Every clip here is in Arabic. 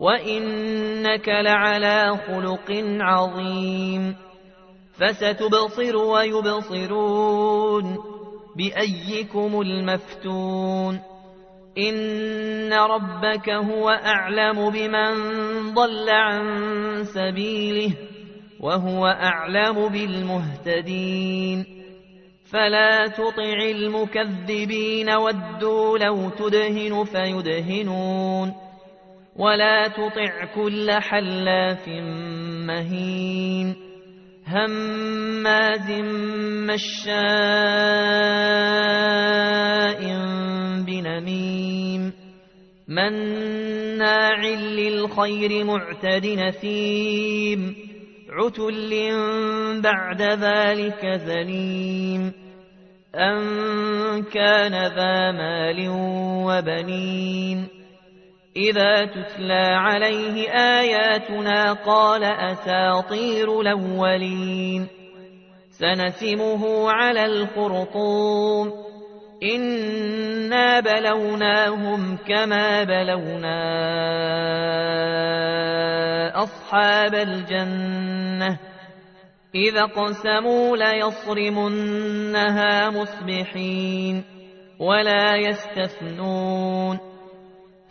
وإنك لعلى خلق عظيم فستبصر ويبصرون بأيكم المفتون إن ربك هو أعلم بمن ضل عن سبيله وهو أعلم بالمهتدين فلا تطع المكذبين ودوا لو تدهن فيدهنون ولا تطع كل حلاف مهين هماز مشاء بنميم مناع للخير معتد نثيم عتل بعد ذلك زليم أن كان ذا مال وبنين إذا تتلى عليه آياتنا قال أساطير الأولين. سنسمه على الخرطوم. إنا بلوناهم كما بلونا أصحاب الجنة. إذا قسموا ليصرمنها مصبحين ولا يستثنون.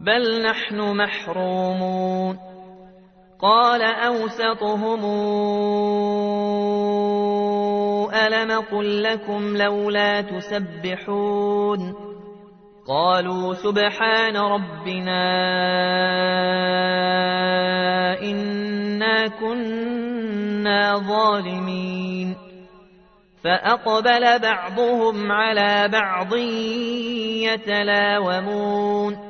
بل نحن محرومون. قال أوسطهم ألم قل لكم لولا تسبحون؟ قالوا سبحان ربنا إنا كنا ظالمين. فأقبل بعضهم على بعض يتلاومون.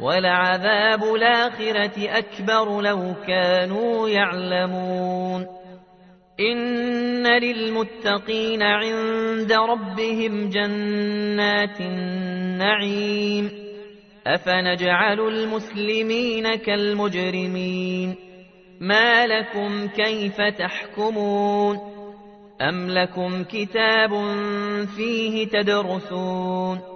ولعذاب الآخرة أكبر لو كانوا يعلمون. إن للمتقين عند ربهم جنات النعيم. أفنجعل المسلمين كالمجرمين. ما لكم كيف تحكمون؟ أم لكم كتاب فيه تدرسون؟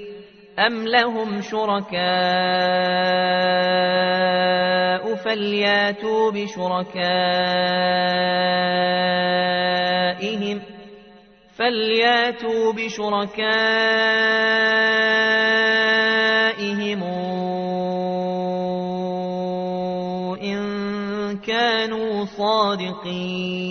أم لهم شركاء فلياتوا بشركائهم فلياتوا بشركائهم إن كانوا صادقين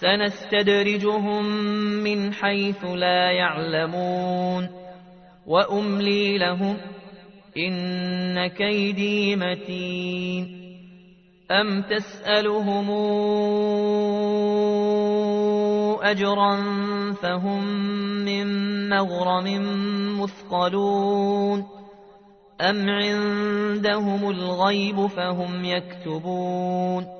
سنستدرجهم من حيث لا يعلمون وأملي لهم إن كيدي متين أم تسألهم أجرا فهم من مغرم مثقلون أم عندهم الغيب فهم يكتبون